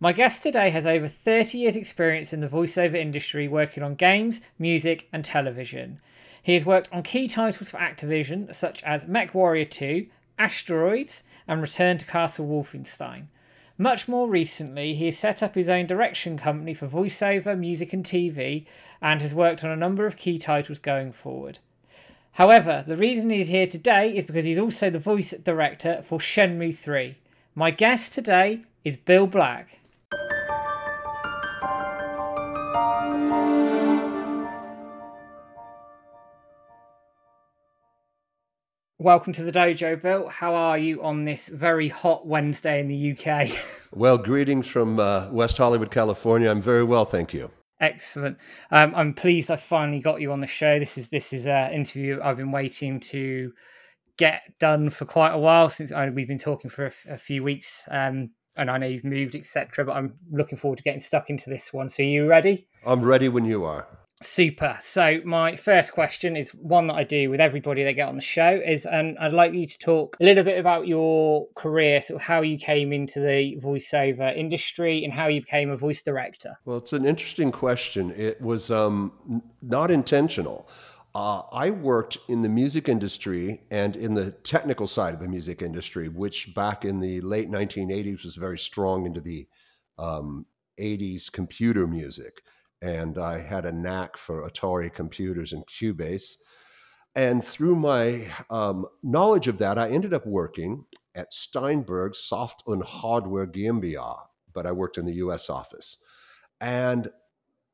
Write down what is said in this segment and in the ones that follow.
My guest today has over 30 years' experience in the voiceover industry working on games, music, and television. He has worked on key titles for Activision such as MechWarrior 2, Asteroids, and Return to Castle Wolfenstein. Much more recently, he has set up his own direction company for voiceover, music, and TV, and has worked on a number of key titles going forward. However, the reason he's here today is because he's also the voice director for Shenmue 3. My guest today is Bill Black. Welcome to the dojo, Bill. How are you on this very hot Wednesday in the UK? Well, greetings from uh, West Hollywood, California. I'm very well, thank you. Excellent. Um, I'm pleased I finally got you on the show. This is this is an interview I've been waiting to get done for quite a while since I, we've been talking for a, a few weeks. Um, and I know you've moved, etc. But I'm looking forward to getting stuck into this one. So, are you ready? I'm ready when you are. Super. So my first question is one that I do with everybody that get on the show is, and I'd like you to talk a little bit about your career, sort of how you came into the voiceover industry and how you became a voice director. Well, it's an interesting question. It was um, not intentional. Uh, I worked in the music industry and in the technical side of the music industry, which back in the late 1980s was very strong into the um, 80s computer music and I had a knack for Atari computers and Cubase. And through my um, knowledge of that, I ended up working at Steinberg Soft und Hardware GmbH, but I worked in the US office. And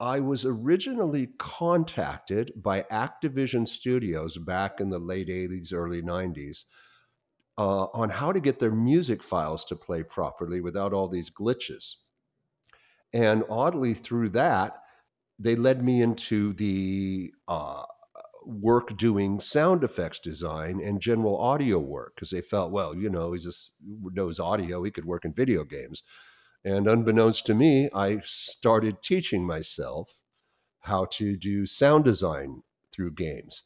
I was originally contacted by Activision Studios back in the late 80s, early 90s uh, on how to get their music files to play properly without all these glitches. And oddly, through that, they led me into the uh, work doing sound effects design and general audio work because they felt, well, you know, he just knows audio, he could work in video games. And unbeknownst to me, I started teaching myself how to do sound design through games.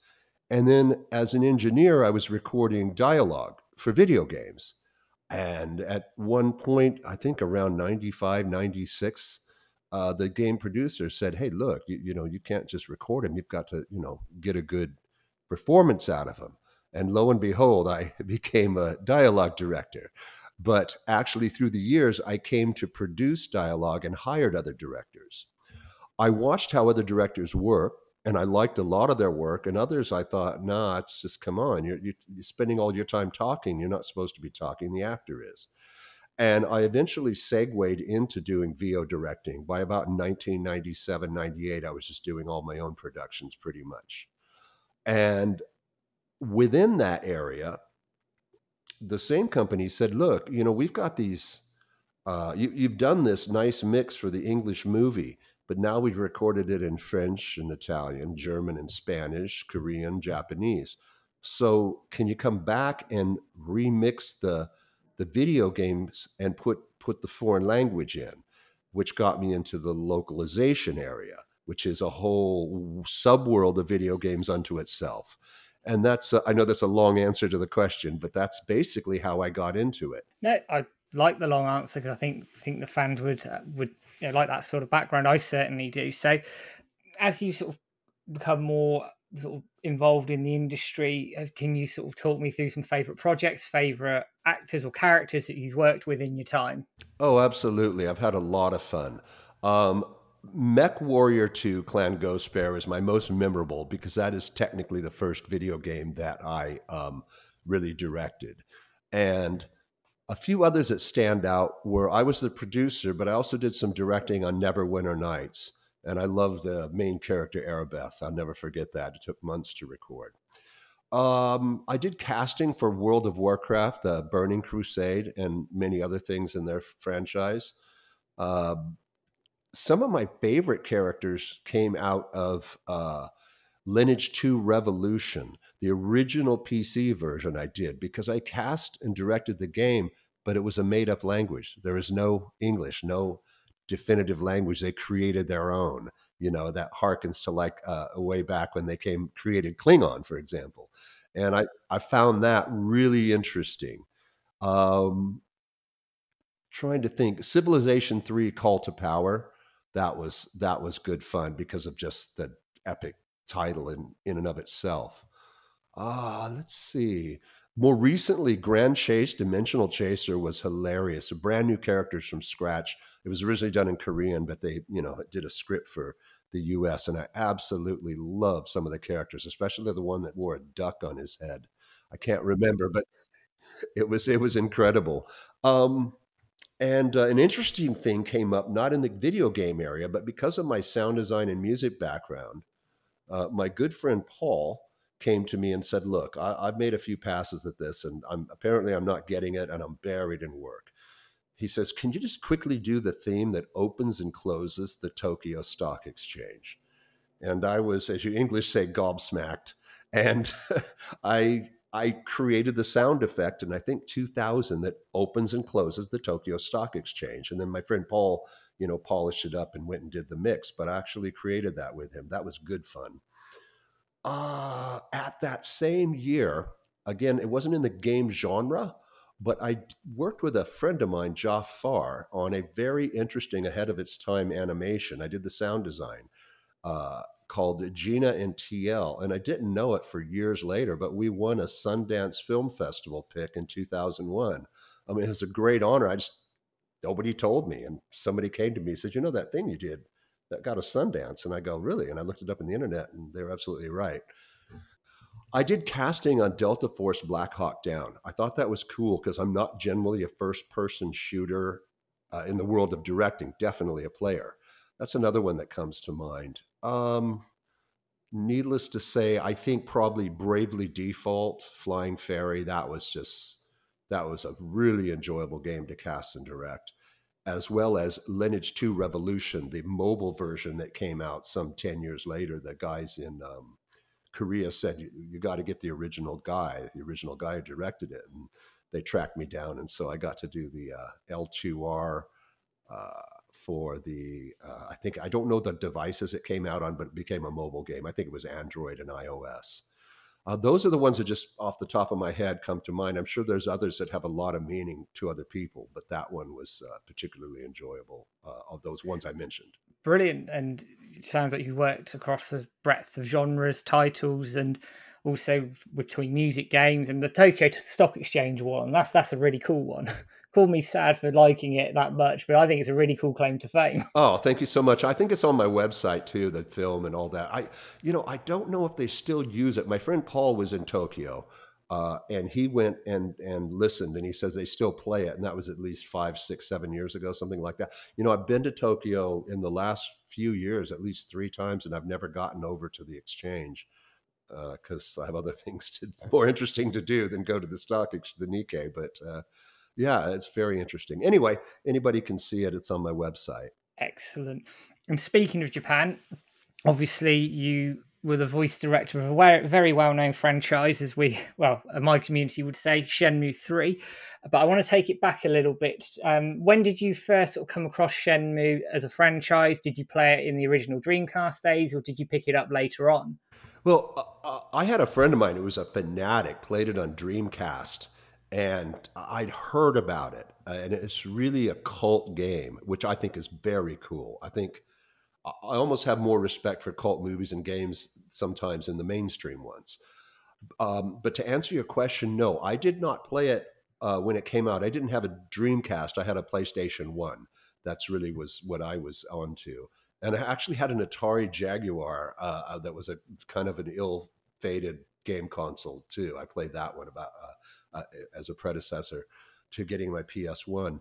And then as an engineer, I was recording dialogue for video games. And at one point, I think around 95, 96, uh, the game producer said, "Hey, look, you, you know, you can't just record him. You've got to, you know, get a good performance out of him." And lo and behold, I became a dialogue director. But actually, through the years, I came to produce dialogue and hired other directors. I watched how other directors work, and I liked a lot of their work. And others, I thought, nah, it's just come on. You're, you're spending all your time talking. You're not supposed to be talking. The actor is. And I eventually segued into doing VO directing. By about 1997, 98, I was just doing all my own productions pretty much. And within that area, the same company said, look, you know, we've got these, uh, you, you've done this nice mix for the English movie, but now we've recorded it in French and Italian, German and Spanish, Korean, Japanese. So can you come back and remix the the video games and put put the foreign language in, which got me into the localization area, which is a whole subworld of video games unto itself. And that's a, I know that's a long answer to the question, but that's basically how I got into it. No, I like the long answer because I think think the fans would uh, would you know, like that sort of background. I certainly do. So, as you sort of become more sort of involved in the industry, uh, can you sort of talk me through some favorite projects, favorite actors or characters that you've worked with in your time? Oh, absolutely. I've had a lot of fun. Um, MechWarrior 2 Clan Ghost Bear is my most memorable because that is technically the first video game that I um, really directed. And a few others that stand out were I was the producer, but I also did some directing on Neverwinter Nights. And I love the main character, Erebeth. I'll never forget that. It took months to record. Um, I did casting for World of Warcraft, the Burning Crusade, and many other things in their franchise. Uh, some of my favorite characters came out of uh, Lineage 2 Revolution, the original PC version I did, because I cast and directed the game, but it was a made up language. There is no English, no definitive language. They created their own you know that harkens to like uh, way back when they came created klingon for example and i i found that really interesting um trying to think. Civilization Three: Call to Power. That was that was good fun because of just the epic title in in and of itself. Ah, let's see. More recently, Grand Chase, Dimensional Chaser was hilarious. A Brand new characters from scratch. It was originally done in Korean, but they, you know, did a script for the US. And I absolutely love some of the characters, especially the one that wore a duck on his head. I can't remember, but it was it was incredible. Um, and uh, an interesting thing came up, not in the video game area, but because of my sound design and music background, uh, my good friend Paul came to me and said, "Look, I, have made a few passes at this, and I'm apparently I'm not getting it, and I'm buried in work." He says, "Can you just quickly do the theme that opens and closes the Tokyo Stock Exchange?" And I was, as you English say, gobsmacked, and I I created the sound effect in I think 2000 that opens and closes the Tokyo Stock Exchange, and then my friend Paul, you know, polished it up and went and did the mix, but I actually created that with him. That was good fun uh, at that same year, again, it wasn't in the game genre, but I worked with a friend of mine, Jafar, on a very interesting, ahead of its time animation. I did the sound design uh, called Gina and TL, and I didn't know it for years later, but we won a Sundance Film Festival pick in 2001. I mean, it was a great honor. I just nobody told me, and somebody came to me and said, "You know that thing you did." That got a Sundance. And I go, really? And I looked it up in the internet and they're absolutely right. I did casting on Delta Force Black Hawk Down. I thought that was cool because I'm not generally a first person shooter uh, in the world of directing, definitely a player. That's another one that comes to mind. Um, needless to say, I think probably Bravely Default, Flying Fairy, that was just, that was a really enjoyable game to cast and direct as well as Lineage 2 Revolution, the mobile version that came out some 10 years later. The guys in um, Korea said, You, you got to get the original guy. The original guy who directed it. And they tracked me down. And so I got to do the uh, L2R uh, for the, uh, I think, I don't know the devices it came out on, but it became a mobile game. I think it was Android and iOS. Uh, those are the ones that just off the top of my head come to mind. I'm sure there's others that have a lot of meaning to other people, but that one was uh, particularly enjoyable uh, of those ones I mentioned. Brilliant. And it sounds like you worked across a breadth of genres, titles, and also between music, games, and the Tokyo Stock Exchange one. That's that's a really cool one. call me sad for liking it that much, but I think it's a really cool claim to fame. Oh, thank you so much. I think it's on my website too, the film and all that. I, you know, I don't know if they still use it. My friend Paul was in Tokyo. Uh, and he went and and listened, and he says they still play it, and that was at least five, six, seven years ago, something like that. You know, I've been to Tokyo in the last few years at least three times, and I've never gotten over to the exchange uh, because uh, I have other things to, more interesting to do than go to the stock, exchange, the Nikkei. But uh, yeah, it's very interesting. Anyway, anybody can see it. It's on my website. Excellent. And speaking of Japan, obviously you were the voice director of a very well-known franchise, as we, well, my community would say, Shenmue Three. But I want to take it back a little bit. Um, when did you first sort of come across Shenmue as a franchise? Did you play it in the original Dreamcast days, or did you pick it up later on? Well, uh, uh I had a friend of mine who was a fanatic, played it on Dreamcast and I'd heard about it, uh, and it's really a cult game, which I think is very cool. I think I almost have more respect for cult movies and games sometimes than the mainstream ones. Um, but to answer your question, no, I did not play it uh, when it came out. I didn't have a Dreamcast. I had a PlayStation One. That's really was what I was onto, and I actually had an Atari Jaguar uh, uh that was a kind of an ill-fated game console too. I played that one about uh, uh, as a predecessor to getting my PS1.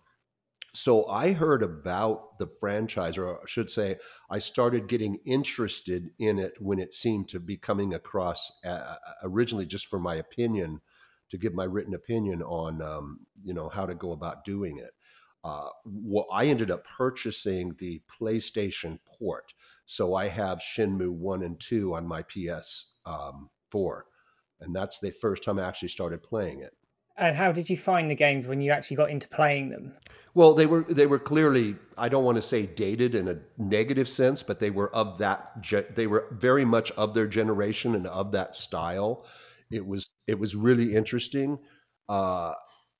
So I heard about the franchise, or I should say, I started getting interested in it when it seemed to be coming across uh, uh, originally just for my opinion, to give my written opinion on, um, you know, how to go about doing it. Uh, well, I ended up purchasing the PlayStation port, so I have Shenmue one and two on my PS um, four, and that's the first time I actually started playing it. And how did you find the games when you actually got into playing them? Well, they were they were clearly I don't want to say dated in a negative sense, but they were of that they were very much of their generation and of that style. It was it was really interesting, uh,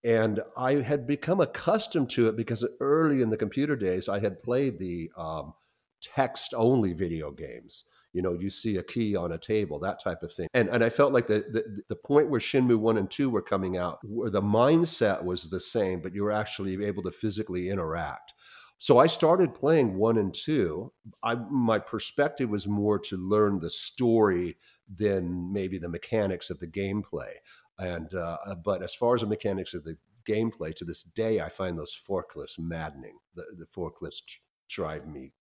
and I had become accustomed to it because early in the computer days, I had played the um, text only video games. You know, you see a key on a table, that type of thing. And, and I felt like the, the, the point where Shenmue 1 and 2 were coming out, where the mindset was the same, but you were actually able to physically interact. So I started playing one and two. I, my perspective was more to learn the story than maybe the mechanics of the gameplay. And uh, but as far as the mechanics of the gameplay, to this day, I find those forklifts maddening. The, the forklifts drive me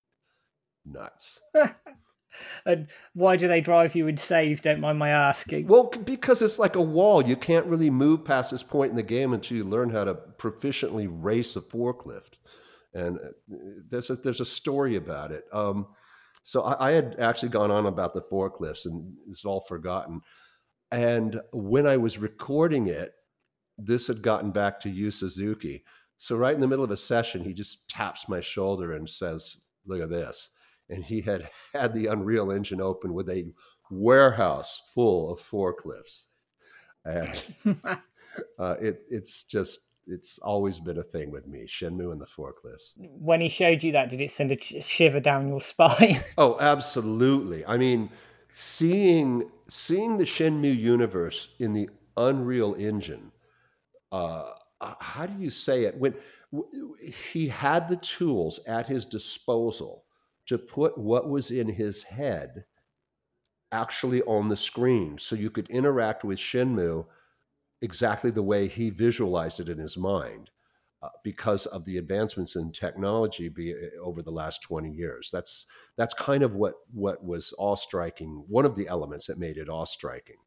nuts. and why do they drive you insane? Don't mind my asking. Well, because it's like a wall. You can't really move past this point in the game until you learn how to proficiently race a forklift. And uh, there's a, there's a story about it. Um, so I, I, had actually gone on about the forklifts, and it's all forgotten. And when I was recording it, this had gotten back to Yu Suzuki. So right in the middle of a session, he just taps my shoulder and says, "Look at this." And he had had the Unreal Engine open with a warehouse full of forklifts, and uh, it, it's just it's always been a thing with me shenmue and the forklifts when he showed you that did it send a shiver down your spine oh absolutely i mean seeing seeing the Shenmue universe in the Unreal Engine. Uh, how do you say it? When he had the tools at his disposal to put what was in his head actually on the screen, so you could interact with Shenmue exactly the way he visualized it in his mind. Uh, because of the advancements in technology be, uh, over the last 20 years. That's that's kind of what what was awe striking. One of the elements that made it awe striking,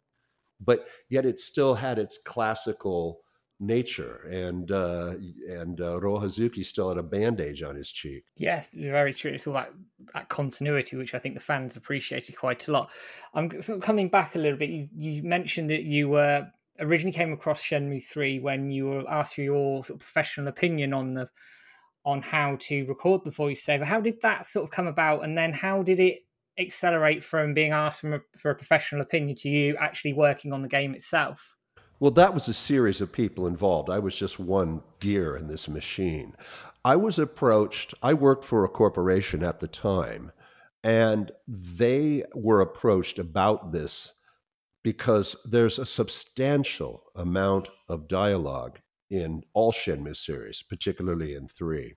but yet it still had its classical nature and uh, and uh, Ryo Hazuki still had a bandage on his cheek. Yes, very true. It's all that that continuity, which I think the fans appreciated quite a lot. I'm sort of coming back a little bit. You, you mentioned that you were originally came across Shenmue 3 when you were asked for your sort of professional opinion on the on how to record the voiceover. How did that sort of come about, and then how did it accelerate from being asked a, for a professional opinion to you actually working on the game itself? Well, that was a series of people involved. I was just one gear in this machine. I was approached, I worked for a corporation at the time, and they were approached about this because there's a substantial amount of dialogue in all Shenmue series, particularly in three.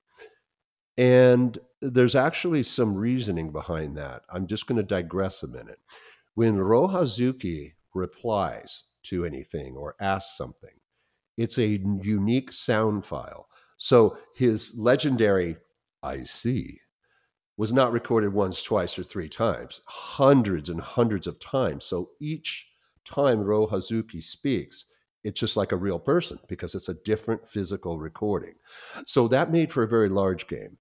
And there's actually some reasoning behind that. I'm just going to digress a minute. When Ryo Hazuki replies to anything or ask something, it's a unique sound file. So his legendary I see was not recorded once, twice, or three times, hundreds and hundreds of times. So each time Ryo Hazuki speaks, it's just like a real person because it's a different physical recording. So that made for a very large game.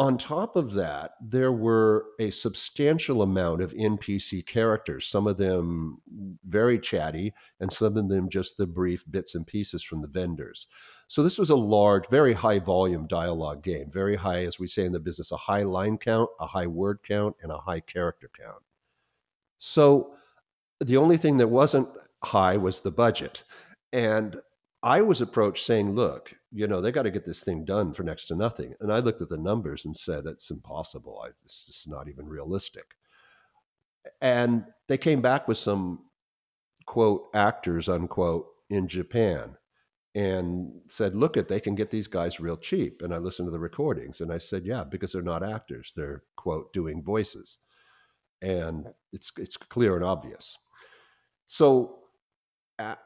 On top of that, there were a substantial amount of NPC characters, some of them very chatty, and some of them just the brief bits and pieces from the vendors. So this was a large, very high volume dialogue game, very high, as we say in the business, a high line count, a high word count, and a high character count. So the only thing that wasn't high was the budget. And I was approached saying, look, you know, they got to get this thing done for next to nothing. And I looked at the numbers and said, it's impossible. I, it's not even realistic. And they came back with some quote actors, unquote, in Japan and said, look at, they can get these guys real cheap. And I listened to the recordings and I said, yeah, because they're not actors. They're quote, doing voices. And it's, it's clear and obvious. So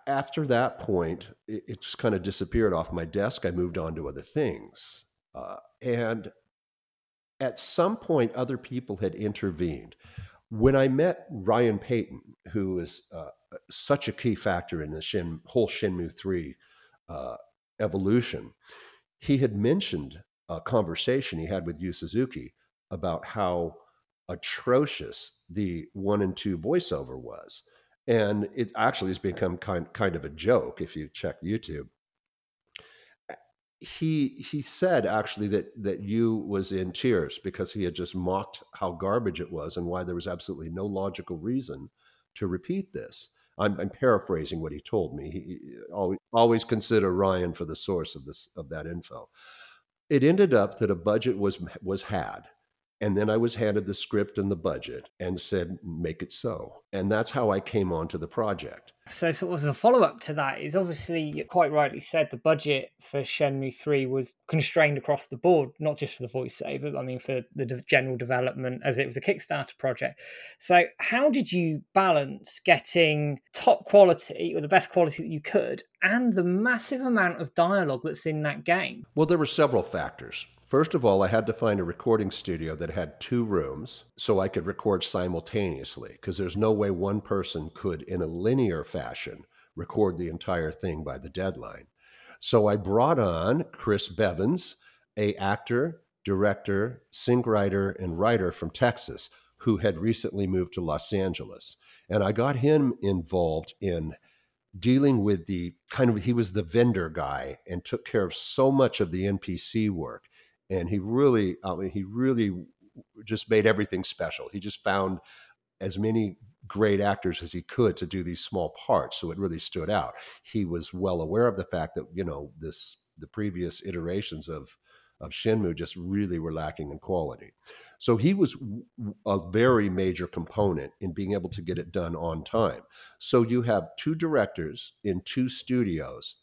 after that point, it, it just kind of disappeared off my desk. I moved on to other things. Uh, and at some point, other people had intervened. When I met Ryan Payton, who is uh, uh such a key factor in the Shin, whole Shenmue 3 uh, evolution, he had mentioned a conversation he had with Yu Suzuki about how atrocious the one and two voiceover was and it actually has become kind kind of a joke if you check YouTube. He he said actually that that Yu was in tears because he had just mocked how garbage it was and why there was absolutely no logical reason to repeat this. I'm, I'm paraphrasing what he told me. He always, always consider Ryan for the source of this of that info. It ended up that a budget was was had and then I was handed the script and the budget and said, make it so. And that's how I came onto the project. So, sort of as a follow up to that, is obviously you quite rightly said the budget for Shenmue 3 was constrained across the board, not just for the voiceover, I mean, for the general development as it was a Kickstarter project. So, how did you balance getting top quality or the best quality that you could and the massive amount of dialogue that's in that game? Well, there were several factors. First of all, I had to find a recording studio that had two rooms so I could record simultaneously because there's no way one person could, in a linear fashion, record the entire thing by the deadline. So I brought on Chris Bevins, a actor, director, sync writer, and writer from Texas who had recently moved to Los Angeles. And I got him involved in dealing with the kind of he was the vendor guy and took care of so much of the NPC work and he really, I mean, he really just made everything special. He just found as many great actors as he could to do these small parts, so it really stood out. He was well aware of the fact that you know this the previous iterations of of Shenmue just really were lacking in quality. So he was a very major component in being able to get it done on time. So you have two directors in two studios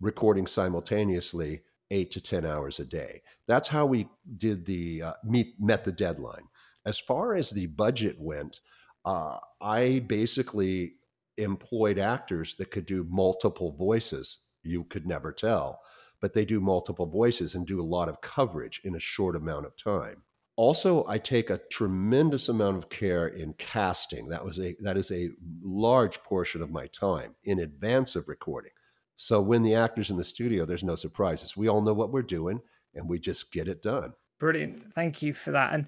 recording simultaneously eight to 10 hours a day. That's how we did the uh, meet, met the deadline. As far as the budget went, uh, I basically employed actors that could do multiple voices. You could never tell, but they do multiple voices and do a lot of coverage in a short amount of time. Also, I take a tremendous amount of care in casting. That was a that is a large portion of my time in advance of recording. So when the actor's in the studio, there's no surprises. We all know what we're doing and we just get it done. Brilliant. Thank you for that. And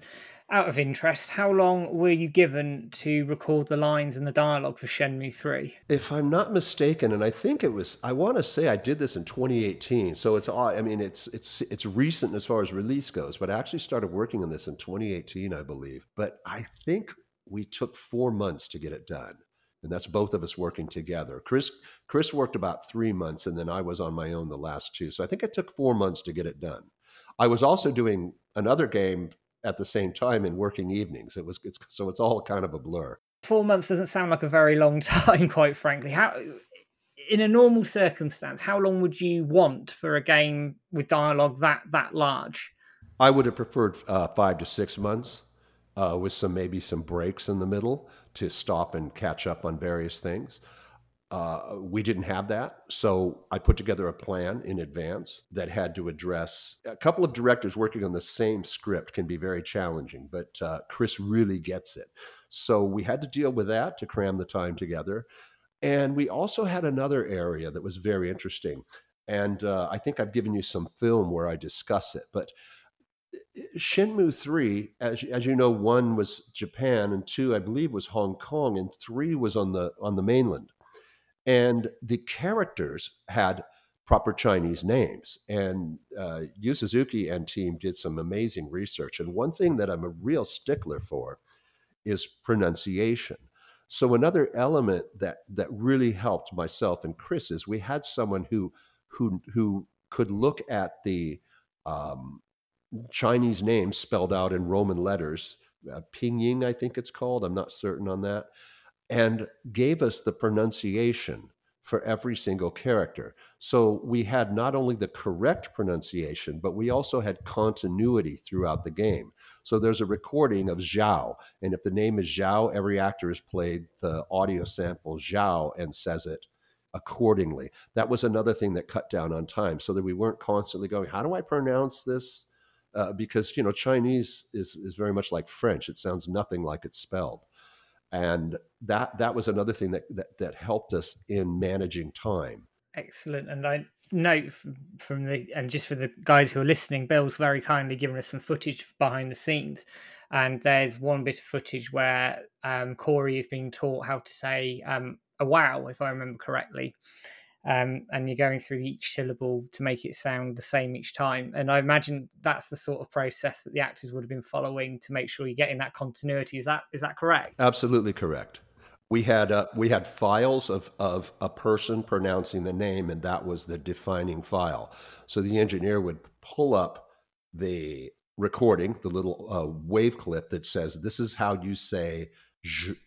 out of interest, how long were you given to record the lines and the dialogue for Shenmue 3? If I'm not mistaken, and I think it was, I want to say I did this in 2018. So it's, I mean, it's, it's, it's recent as far as release goes, but I actually started working on this in 2018, I believe. But I think we took four months to get it done and that's both of us working together. Chris Chris worked about three months, and then I was on my own the last two. So I think it took four months to get it done. I was also doing another game at the same time in working evenings. It was it's, so it's all kind of a blur. Four months doesn't sound like a very long time, quite frankly. How in a normal circumstance, how long would you want for a game with dialogue that that large? I would have preferred uh, five to six months uh, with some maybe some breaks in the middle to stop and catch up on various things. Uh, we didn't have that, so I put together a plan in advance that had to address a couple of directors working on the same script can be very challenging, but uh, Chris really gets it. So we had to deal with that to cram the time together. And we also had another area that was very interesting. And uh, I think I've given you some film where I discuss it, but Shenmue 3, as, as you know, one was Japan and two, I believe, was Hong Kong, and three was on the on the mainland. And the characters had proper Chinese names. And uh, Yu Suzuki and team did some amazing research. And one thing that I'm a real stickler for is pronunciation. So another element that that really helped myself and Chris is we had someone who who who could look at the um, Chinese names spelled out in Roman letters, uh, Pinyin, I think it's called. I'm not certain on that, and gave us the pronunciation for every single character. So we had not only the correct pronunciation, but we also had continuity throughout the game. So there's a recording of Zhao, and if the name is Zhao, every actor has played the audio sample Zhao and says it accordingly. That was another thing that cut down on time so that we weren't constantly going, How do I pronounce this? Uh, because you know Chinese is is very much like French. It sounds nothing like it's spelled, and that that was another thing that that, that helped us in managing time. Excellent, and I note from the and just for the guys who are listening, Bill's very kindly given us some footage behind the scenes, and there's one bit of footage where um, Corey is being taught how to say um, a wow, if I remember correctly um, and you're going through each syllable to make it sound the same each time. And I imagine that's the sort of process that the actors would have been following to make sure you're getting that continuity. Is that is that correct? Absolutely correct. We had uh, we had files of of a person pronouncing the name, and that was the defining file. So the engineer would pull up the recording, the little uh, wave clip that says, "This is how you say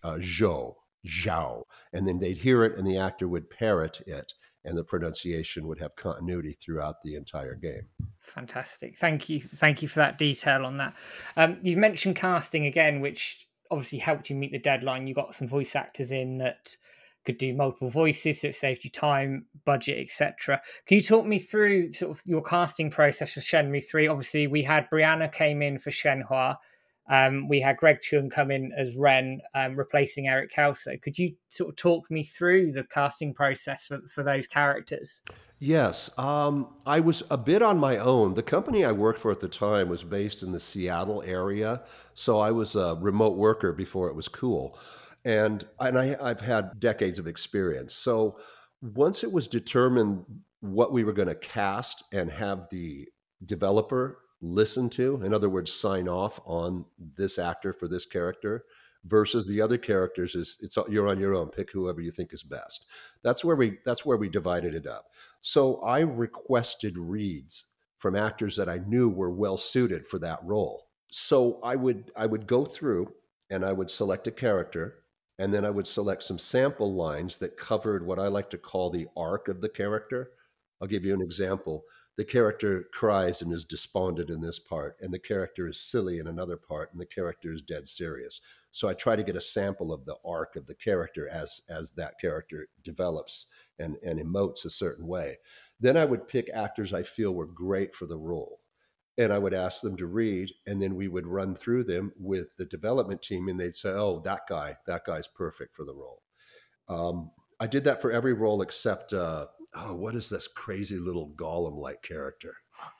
uh, Zhou, Zhao," and then they'd hear it, and the actor would parrot it, and the pronunciation would have continuity throughout the entire game. Fantastic. Thank you. Thank you for that detail on that. Um, you've mentioned casting again, which obviously helped you meet the deadline. You got some voice actors in that could do multiple voices, so it saved you time, budget, etc. Can you talk me through sort of your casting process for Shenmue 3? Obviously, we had Brianna came in for Shenhua. Um, we had Greg Chun come in as Ren, um, replacing Eric Kelso. Could you sort of talk me through the casting process for, for those characters? Yes, um, I was a bit on my own. The company I worked for at the time was based in the Seattle area, so I was a remote worker before it was cool, and and I, I've had decades of experience. So once it was determined what we were going to cast and have the developer listen to, in other words, sign off on this actor for this character versus the other characters is it's you're on your own pick whoever you think is best. That's where we that's where we divided it up. So i requested reads from actors that i knew were well suited for that role. So i would i would go through and i would select a character and then i would select some sample lines that covered what i like to call the arc of the character. I'll give you an example the character cries and is despondent in this part, and the character is silly in another part, and the character is dead serious. So I try to get a sample of the arc of the character as as that character develops and, and emotes a certain way. Then I would pick actors I feel were great for the role. And I would ask them to read, and then we would run through them with the development team, and they'd say, "Oh, that guy, that guy's perfect for the role." Um, I did that for every role except uh, oh, what is this crazy little golem like character?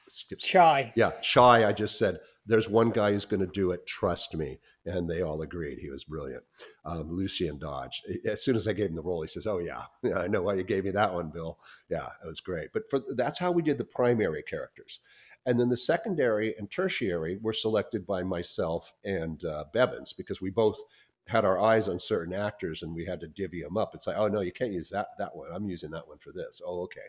Skips. Chai. Yeah, Chai. I just said, there's one guy who's going to do it. Trust me. And they all agreed. He was brilliant. Um, Lucien Dodge. As soon as I gave him the role, he says, oh, yeah, yeah, I know why you gave me that one, Bill. Yeah, it was great. But for, that's how we did the primary characters. And then the secondary and tertiary were selected by myself and uh, Bevins because we both had our eyes on certain actors and we had to divvy them up. It's like, oh no, you can't use that that one. I'm using that one for this. Oh, okay.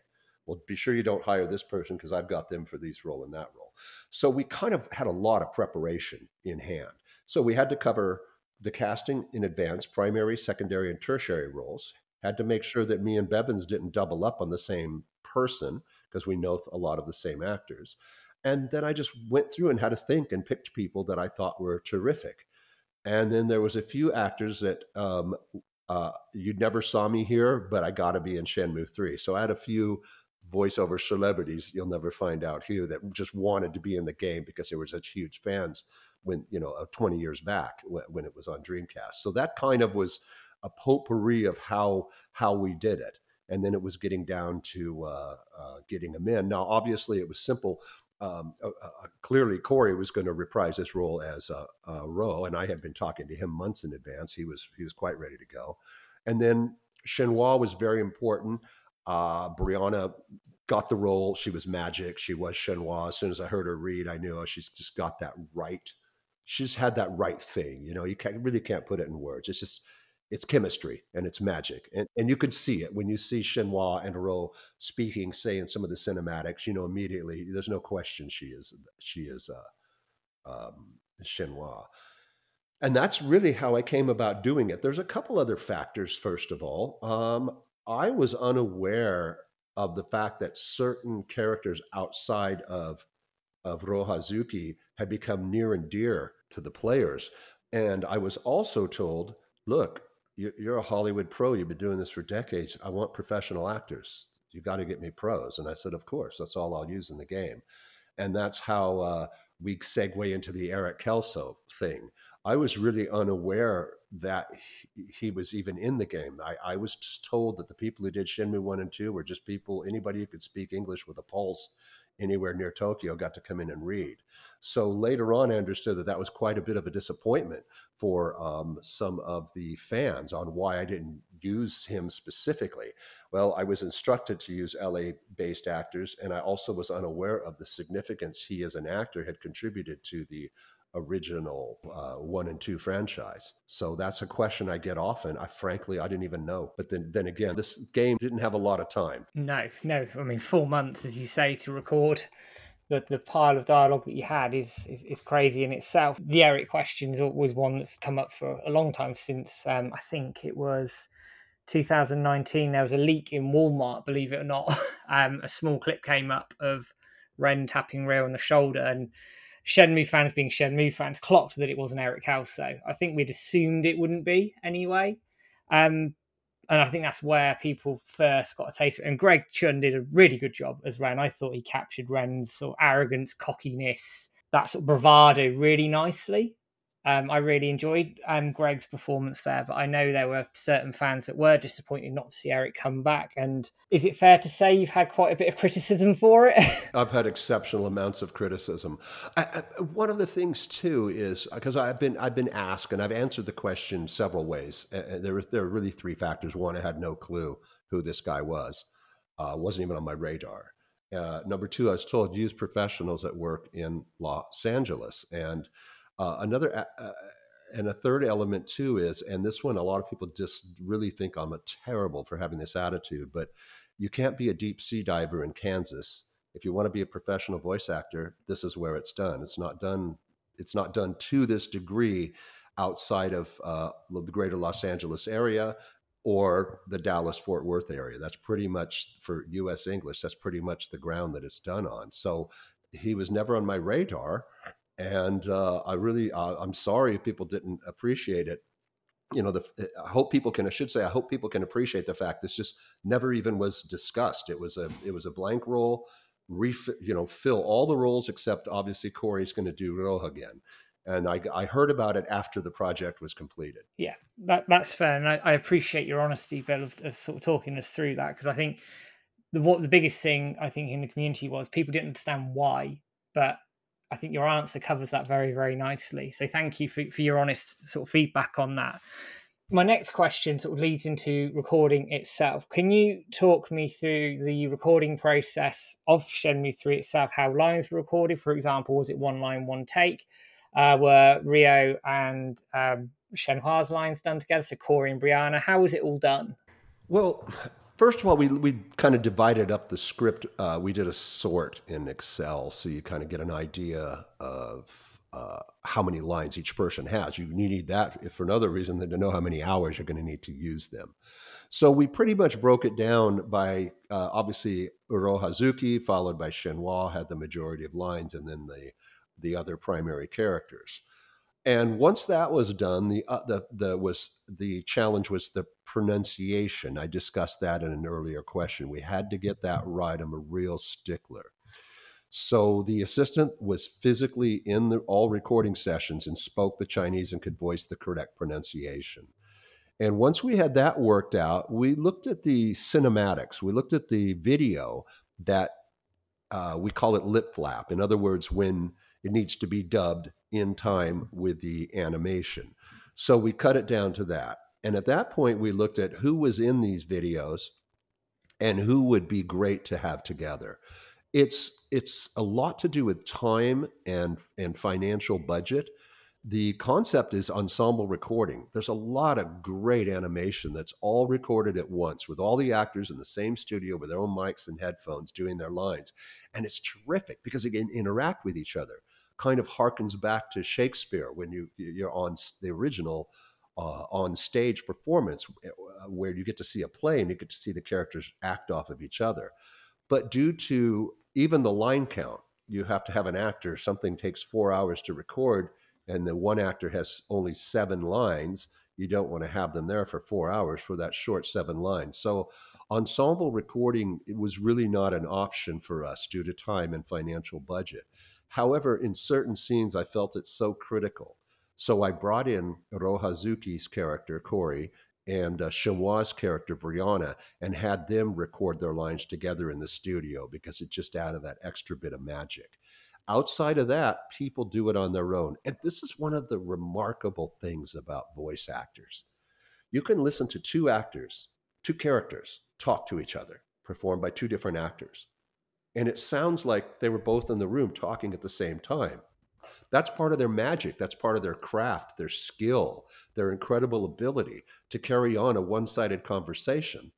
Well, be sure you don't hire this person because I've got them for these role and that role. So we kind of had a lot of preparation in hand. So we had to cover the casting in advance, primary, secondary, and tertiary roles. Had to make sure that me and Bevins didn't double up on the same person because we know a lot of the same actors. And then I just went through and had to think and picked people that I thought were terrific and then there was a few actors that um, uh, you never saw me here, but I got to be in Shenmue Three. So I had a few voiceover celebrities you'll never find out here that just wanted to be in the game because they were such huge fans when you know 20 years back when it was on Dreamcast. So that kind of was a potpourri of how how we did it and then it was getting down to uh, uh, getting them in. Now, obviously, it was simple um, uh, uh, clearly Corey was going to reprise this role as uh, uh, Ro, and I had been talking to him months in advance. He was he was quite ready to go, and then Shenhua was very important. Uh, Brianna got the role. She was magic. She was Shenhua. As soon as I heard her read, I knew oh, she's just got that right. She's had that right thing. You know, you can't really can't put it in words. It's just it's chemistry and it's magic. And, and you could see it when you see Shenhua and Ro speaking, say in some of the cinematics, you know, immediately there's no question she is, she is uh, um, Shenhua. And that's really how I came about doing it. There's a couple other factors, first of all. Um, I was unaware of the fact that certain characters outside of of Ro Hazuki had become near and dear to the players. And I was also told, look, you're a Hollywood pro. You've been doing this for decades. I want professional actors. You got to get me pros. And I said, of course, that's all I'll use in the game. And that's how uh, we segue into the Eric Kelso thing. I was really unaware that he, was even in the game. I, I was just told that the people who did Shenmue 1 and 2 were just people, anybody who could speak English with a pulse anywhere near Tokyo got to come in and read. So later on, I understood that that was quite a bit of a disappointment for um, some of the fans on why I didn't use him specifically. Well, I was instructed to use LA based actors, and I also was unaware of the significance he as an actor had contributed to the original uh, one and two franchise. So that's a question I get often. I frankly I didn't even know. But then then again, this game didn't have a lot of time. No, no. I mean, four months, as you say, to record. The, the pile of dialogue that you had is, is, is crazy in itself. The Eric question is always one that's come up for a long time since um, I think it was 2019. There was a leak in Walmart, believe it or not. Um, a small clip came up of Ren tapping Ryo on the shoulder, and Shenmue fans being Shenmue fans clocked that it wasn't Eric Kelso. I think we'd assumed it wouldn't be anyway. Um, and I think that's where people first got a taste of it. And Greg Chun did a really good job as Ren. I thought he captured Ren's sort of arrogance, cockiness, that sort of bravado really nicely. Um, I really enjoyed um, Greg's performance there, but I know there were certain fans that were disappointed not to see Eric come back. And is it fair to say you've had quite a bit of criticism for it? I've had exceptional amounts of criticism. I, I, one of the things too is because I've been I've been asked and I've answered the question several ways. There there were really three factors. One, I had no clue who this guy was. Uh, wasn't even on my radar. Uh, number two, I was told use professionals that work in Los Angeles and uh, another uh, and a third element too is, and this one a lot of people just really think I'm a terrible for having this attitude, but you can't be a deep sea diver in Kansas if you want to be a professional voice actor. This is where it's done. It's not done. It's not done to this degree outside of uh, the greater Los Angeles area or the Dallas Fort Worth area. That's pretty much for US English, that's pretty much the ground that it's done on. So he was never on my radar and uh, I really uh, I'm sorry if people didn't appreciate it. You know, the, I hope people can. I should say, I hope people can appreciate the fact this just never even was discussed. It was a it was a blank role. Ref, you know, fill all the roles except obviously Corey's going to do Roja again. And I, I heard about it after the project was completed. Yeah, that, that's fair, and I, I appreciate your honesty, Bill, of, of sort of talking us through that because I think the what the biggest thing I think in the community was people didn't understand why, but I think your answer covers that very, very nicely. So thank you for, for your honest sort of feedback on that. My next question sort of leads into recording itself. Can you talk me through the recording process of Shenmue 3 itself? How lines were recorded, for example, was it one line, one take? Uh, were Ryo and um, Shenhua's lines done together? So Corey and Brianna, how was it all done? Well, first of all, we, we kind of divided up the script. Uh, we did a sort in Excel, so you kind of get an idea of uh, how many lines each person has. You, need that if for another reason than to know how many hours you're going to need to use them. So we pretty much broke it down by uh, obviously Uro Hazuki, followed by Shenhua, had the majority of lines, and then the the other primary characters. And once that was done, the, uh, the the was the challenge was the pronunciation. I discussed that in an earlier question. We had to get that right. I'm a real stickler. So the assistant was physically in the, all recording sessions and spoke the Chinese and could voice the correct pronunciation. And once we had that worked out, we looked at the cinematics. We looked at the video that uh, we call it lip flap. In other words, when it needs to be dubbed in time with the animation. So we cut it down to that. And at that point, we looked at who was in these videos and who would be great to have together. It's it's a lot to do with time and and financial budget. The concept is ensemble recording. There's a lot of great animation that's all recorded at once with all the actors in the same studio with their own mics and headphones doing their lines. And it's terrific because they can interact with each other kind of harkens back to Shakespeare when you you're on the original uh, on stage performance uh, where you get to see a play and you get to see the characters act off of each other. But due to even the line count, you have to have an actor. Something takes four hours to record, and the one actor has only seven lines. You don't want to have them there for four hours for that short seven lines. So, ensemble recording was really not an option for us due to time and financial budget. However, in certain scenes, I felt it so critical. So I brought in Ryo Hazuki's character, Corey, and uh, Shenhua's character, Brianna, and had them record their lines together in the studio because it just added that extra bit of magic. Outside of that, people do it on their own. And this is one of the remarkable things about voice actors. You can listen to two actors, two characters, talk to each other, performed by two different actors and it sounds like they were both in the room talking at the same time. That's part of their magic. That's part of their craft, their skill, their incredible ability to carry on a one sided conversation.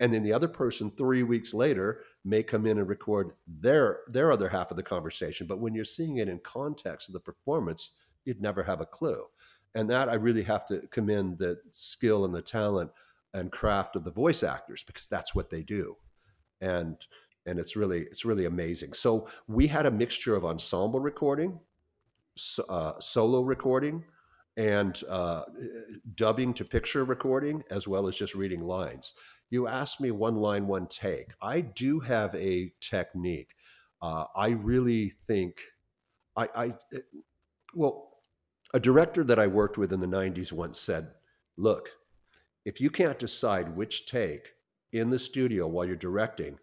And then the other person, three weeks later, may come in and record their, their other half of the conversation. But when you're seeing it in context of the performance, you'd never have a clue. And that I really have to commend the skill and the talent and craft of the voice actors because that's what they do. And and it's really it's really amazing. So we had a mixture of ensemble recording, uh, solo recording, and uh, dubbing to picture recording, as well as just reading lines. You asked me one line, one take. I do have a technique. Uh, I really think I, I well, a director that I worked with in the '90s once said, "Look, if you can't decide which take in the studio while you're directing,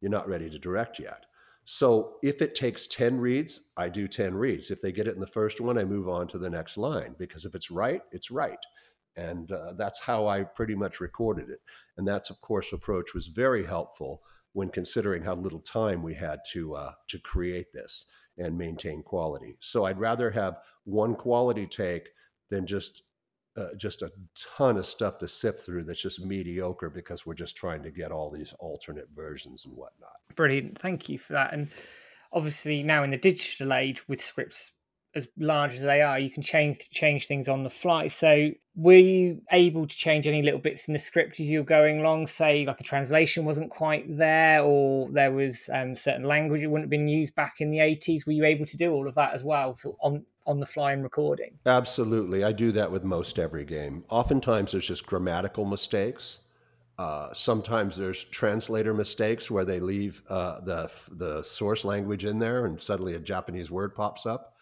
you're not ready to direct yet. So if it takes 10 reads, I do 10 reads. If they get it in the first one, I move on to the next line because if it's right, it's right. And uh, that's how I pretty much recorded it. And that's, of course, approach was very helpful when considering how little time we had to uh, to create this and maintain quality. So I'd rather have one quality take than just uh, just a ton of stuff to sift through that's just mediocre because we're just trying to get all these alternate versions and whatnot. Brilliant. Thank you for that. And obviously, now in the digital age with scripts as large as they are, you can change change things on the fly. So, were you able to change any little bits in the script as you were going along? Say, like a translation wasn't quite there, or there was um, certain language that wouldn't have been used back in the eighties. Were you able to do all of that as well, so on on the fly and recording? Absolutely, I do that with most every game. Oftentimes, there's just grammatical mistakes. Uh, sometimes there's translator mistakes where they leave uh, the the source language in there, and suddenly a Japanese word pops up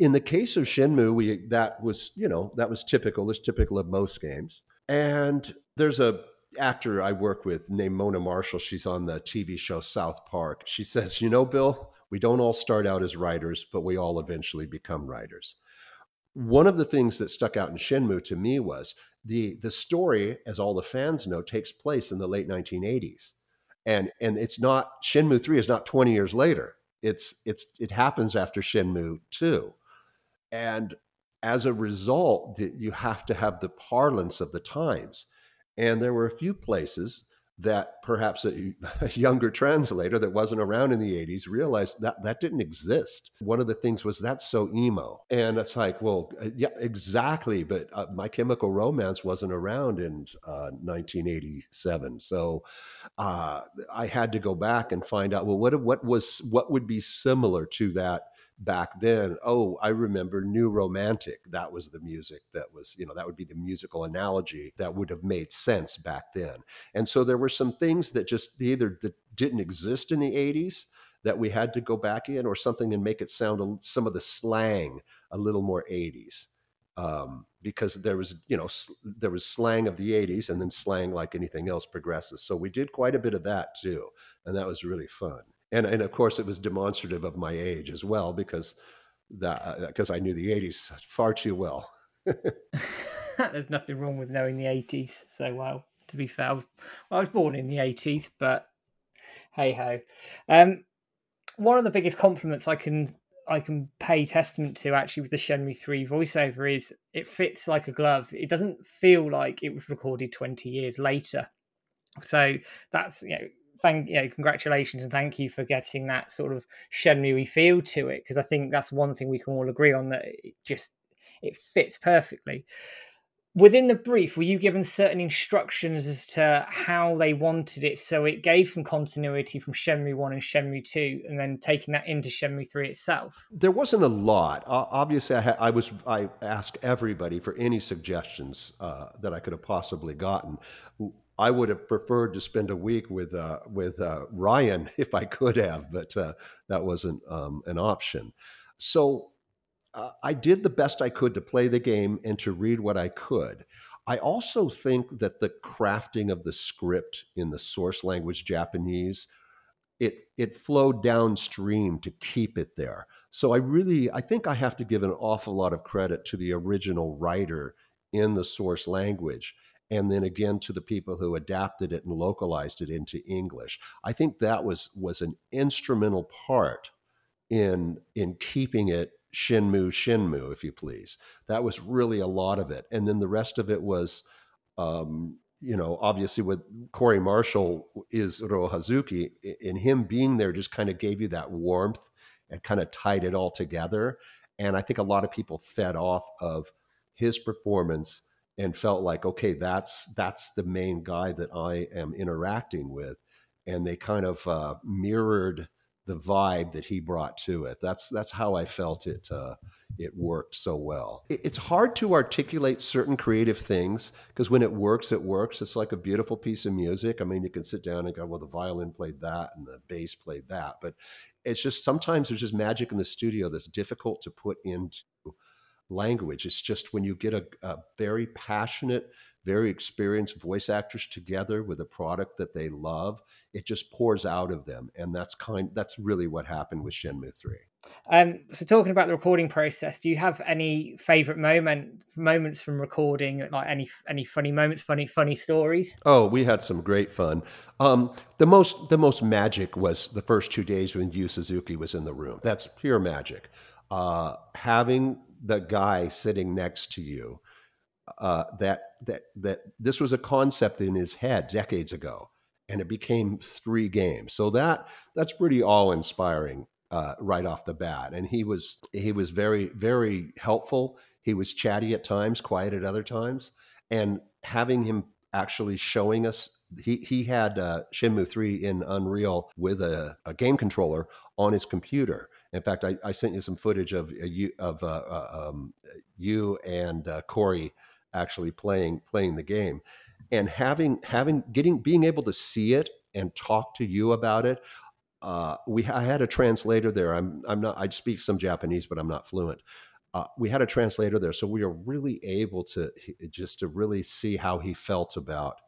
in the case of Shenmue, we that was you know that was typical. It's typical of most games. And there's a actor I work with named Mona Marshall. She's on the TV show South Park. She says, "You know, Bill, we don't all start out as writers, but we all eventually become writers." One of the things that stuck out in Shenmue to me was the the story, as all the fans know, takes place in the late 1980s, and and it's not Shenmue three is not 20 years later. It's it's it happens after Shenmue two, and as a result, you have to have the parlance of the times. And there were a few places that perhaps a, a, younger translator that wasn't around in the 80s realized that that didn't exist. One of the things was that's so emo. And it's like, well, uh, yeah, exactly. But uh, My Chemical Romance wasn't around in uh, 1987. So uh, I had to go back and find out, well, what, what was, what would be similar to that back then oh i remember new romantic. That was the music that was you know that would be the musical analogy that would have made sense back then. And so there were some things that just either that didn't exist in the 80s that we had to go back in or something and make it sound some of the slang a little more 80s um, because there was you know there was slang of the 80s and then slang like anything else progresses. So we did quite a bit of that too and that was really fun and and of course it was demonstrative of my age as well because that because uh, I knew the '80s far too well. There's nothing wrong with knowing the '80s so well. To be fair, I was, well, I was born in the '80s, but hey ho. Um, one of the biggest compliments I can I can pay testament to actually with the Shenmue 3 voiceover is it fits like a glove. It doesn't feel like it was recorded 20 years later. So that's you know thank you know, congratulations and thank you for getting that sort of Shenmue feel to it because I think that's one thing we can all agree on that it just it fits perfectly. Within the brief, were you given certain instructions as to how they wanted it? So it gave some continuity from Shenmue 1 and Shenmue 2, and then taking that into Shenmue 3 itself? There wasn't a lot. Uh, obviously, I, ha- I, was I asked everybody for any suggestions uh, that I could have possibly gotten. I would have preferred to spend a week with uh, with uh, Ryan if I could have, but uh, that wasn't um, an option. So uh, I did the best I could to play the game and to read what I could. I also think that the crafting of the script in the source language Japanese it it flowed downstream to keep it there. So I really I think I have to give an awful lot of credit to the original writer in the source language and then again to the people who adapted it and localized it into English. I think that was was an instrumental part in in keeping it Shenmue, Shenmue, if you please. That was really a lot of it. And then the rest of it was, um, you know, obviously with Corey Marshall is Ryo Hazuki, and him being there just kind of gave you that warmth and kind of tied it all together. And I think a lot of people fed off of his performance and felt like, okay, that's that's the main guy that I am interacting with, and they kind of uh, mirrored the vibe that he brought to it. That's that's how I felt it. Uh, it worked so well. It, it's hard to articulate certain creative things because when it works, it works. It's like a beautiful piece of music. I mean, you can sit down and go, "Well, the violin played that and the bass played that," but it's just sometimes there's just magic in the studio that's difficult to put into language. It's just when you get a, a, very passionate, very experienced voice actors together with a product that they love, it just pours out of them, and that's kind. That's really what happened with Shenmue Three. Um, so talking about the recording process, do you have any favorite moment moments from recording? Like any any funny moments, funny funny stories? Oh, we had some great fun. Um, the most the most magic was the first two days when Yu Suzuki was in the room. That's pure magic. Uh, having the guy sitting next to you uh, that that that this was a concept in his head decades ago, and it became three games. So that that's pretty awe inspiring uh, right off the bat. And he was he was very very helpful. He was chatty at times, quiet at other times, and having him actually showing us he he had uh, Shenmue three in Unreal with a, a, game controller on his computer. In fact, I, I sent you some footage of uh, you of uh, uh, um, you and uh, Corey actually playing playing the game, and having having getting being able to see it and talk to you about it. Uh, we I had a translator there. I'm I'm not I speak some Japanese, but I'm not fluent. Uh, we had a translator there, so we were really able to just to really see how he felt about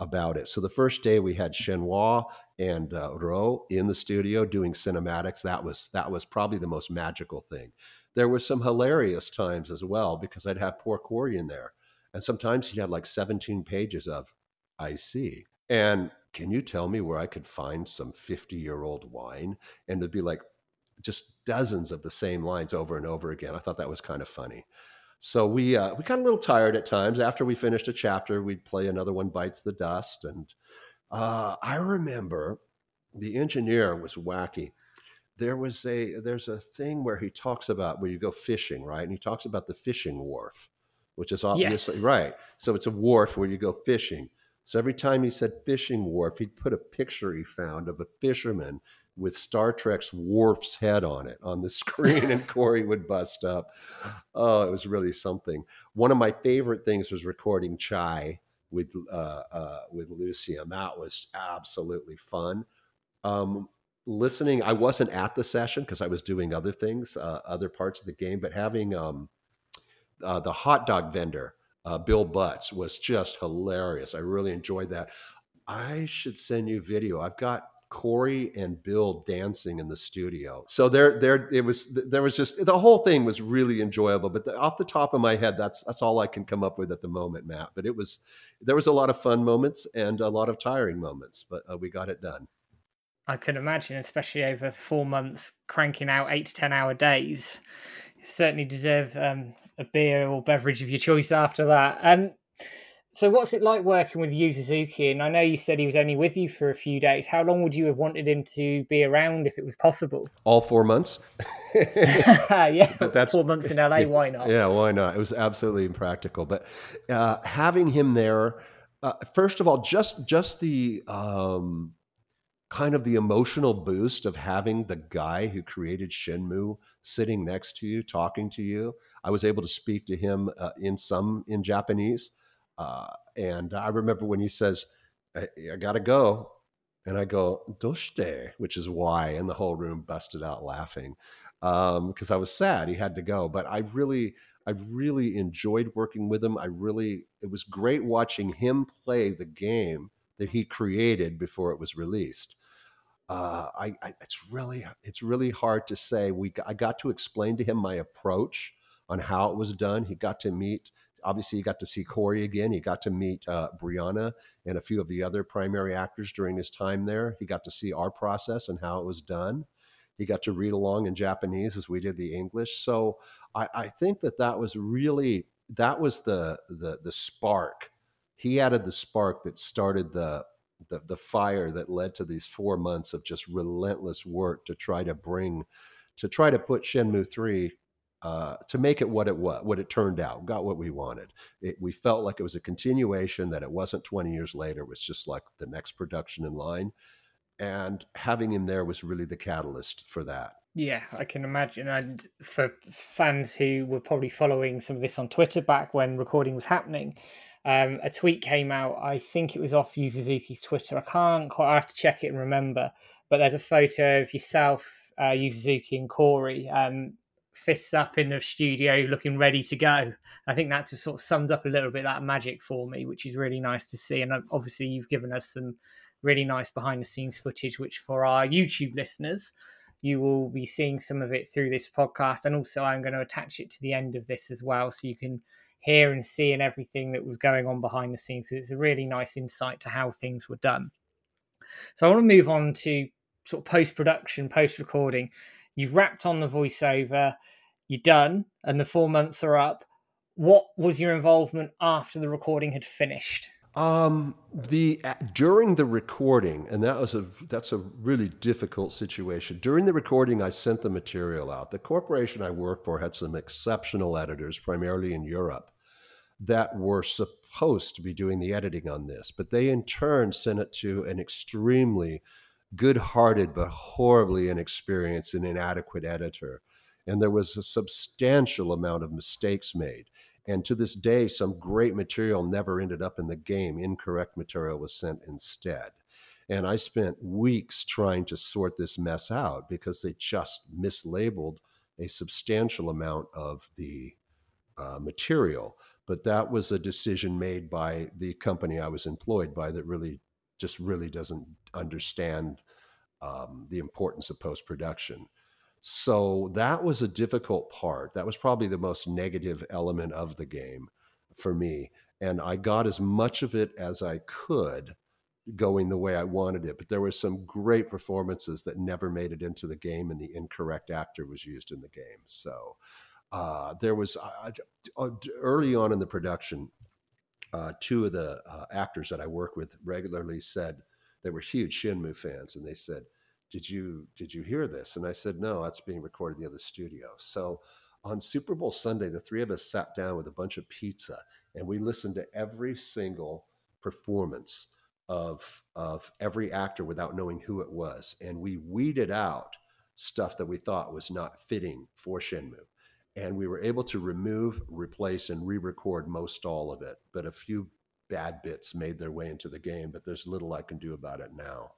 about it. So the first day we had Shenhua and uh, Ryo in the studio doing cinematics. That was that was probably the most magical thing. There was some hilarious times as well because I'd have poor Corey in there, and sometimes he had like 17 pages of I see. And can you tell me where I could find some 50 year old wine? And it'd be like just dozens of the same lines over and over again. I thought that was kind of funny. So we uh, we got a little tired at times. After we finished a chapter, we'd play another one bites the dust. And uh, I remember the engineer was wacky. There was a there's a thing where he talks about where you go fishing, right? And he talks about the fishing wharf, which is obviously yes. right. So it's a wharf where you go fishing. So every time he said fishing wharf, he'd put a picture he found of a fisherman with Star Trek's Worf's head on it on the screen, and Corey would bust up. Oh, it was really something. One of my favorite things was recording Chai with uh, uh, with Lucian. That was absolutely fun. Um, listening, I wasn't at the session because I was doing other things, uh, other parts of the game, but having um, uh, the hot dog vendor. Uh, Bill Butts was just hilarious. I really enjoyed that. I should send you video. I've got Corey and Bill dancing in the studio. So there, there, it was. There was just the whole thing was really enjoyable. But the, off the top of my head, that's that's all I can come up with at the moment, Matt. But it was there was a lot of fun moments and a lot of tiring moments, but uh, we got it done. I can imagine, especially over four months, cranking out eight to ten hour days. Certainly deserve um, a beer or beverage of your choice after that. Um, so, what's it like working with Yu Suzuki? And I know you said he was only with you for a few days. How long would you have wanted him to be around if it was possible? All four months. yeah, but that's four months in LA. Why not? Yeah, why not? It was absolutely impractical. But uh, having him there, uh, first of all, just just the um, kind of the emotional boost of having the guy who created Shenmue sitting next to you, talking to you. I was able to speak to him uh, in some in Japanese uh, and I remember when he says, I, I got to go. And I go, doshite, which is why. And the whole room busted out laughing because um, I was sad he had to go. But I really, I really enjoyed working with him. I really, it was great watching him play the game that he created before it was released. Uh, I, I, it's really, it's really hard to say. We, I got to explain to him my approach on how it was done. He got to meet obviously, you got to see Corey again. He got to meet uh, Brianna and a few of the other primary actors during his time there. He got to see our process and how it was done. He got to read along in Japanese as we did the English. So I, I think that that was really that was the the the spark. He added the spark that started the the, the fire that led to these four months of just relentless work to try to bring to try to put Shenmue 3 uh, to make it what it was, what it turned out, got what we wanted. It, we felt like it was a continuation, that it wasn't 20 years later, it was just like the next production in line. And having him there was really the catalyst for that. Yeah, I can imagine. And for fans who were probably following some of this on Twitter back when recording was happening, um, a tweet came out. I think it was off Yu Twitter. I can't quite. I have to check it and remember. But there's a photo of yourself, uh, and Corey um, fists up in the studio, looking ready to go. I think that just sort of sums up a little bit that magic for me, which is really nice to see. And uh, obviously, you've given us some really nice behind the scenes footage, which for our YouTube listeners you will be seeing some of it through this podcast. And also, I'm going to attach it to the end of this as well. So you can hear and see and everything that was going on behind the scenes because it's a really nice insight to how things were done. So I want to move on to sort of post production, post recording. You've wrapped on the voiceover, you're done, and the four months are up. What was your involvement after the recording had finished? Um, the during the recording, and that was a that's a really difficult situation. During the recording, I sent the material out. The corporation I worked for had some exceptional editors, primarily in Europe, that were supposed to be doing the editing on this, but they in turn sent it to an extremely good-hearted but horribly inexperienced and inadequate editor, and there was a substantial amount of mistakes made and to this day, some great material never ended up in the game. Incorrect material was sent instead. And I spent weeks trying to sort this mess out because they just mislabeled a substantial amount of the uh, material. But that was a decision made by the company I was employed by that really just really doesn't understand um, the importance of post production. So that was a difficult part. That was probably the most negative element of the game for me. And I got as much of it as I could going the way I wanted it. But there were some great performances that never made it into the game, and the incorrect actor was used in the game. So uh, there was uh, early on in the production, uh, two of the uh, actors that I work with regularly said they were huge Shenmue fans, and they said, did you did you hear this? And i said no that's being recorded in the other studio. So on super bowl sunday the three of us sat down with a bunch of pizza and we listened to every single performance of of every actor without knowing who it was and we weeded out stuff that we thought was not fitting for shenmue and we were able to remove replace and re-record most all of it but a few bad bits made their way into the game but there's little i can do about it now